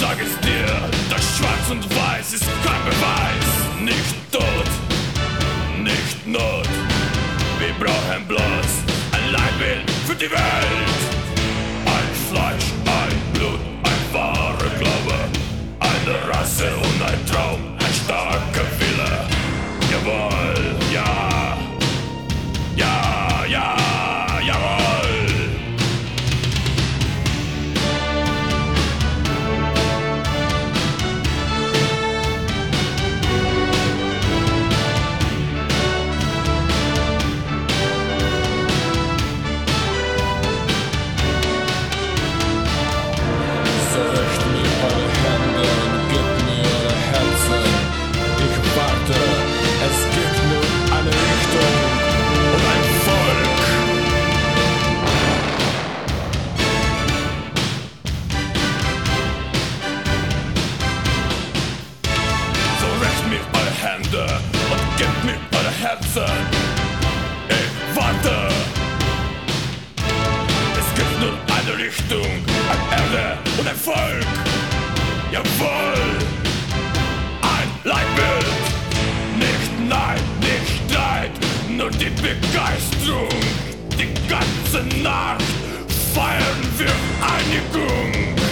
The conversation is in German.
sag es dir, das Schwarz und Weiß ist kein Beweis. Nicht Tod, nicht Not. Wir brauchen bloß ein Leitbild für die Welt. Ein Fleisch. Herzen. Ich warte. Es gibt nur eine Richtung, eine Erde und ein Volk. Jawohl. Ein Leitbild. Nicht Nein, nicht Streit, nur die Begeisterung. Die ganze Nacht feiern wir Einigung.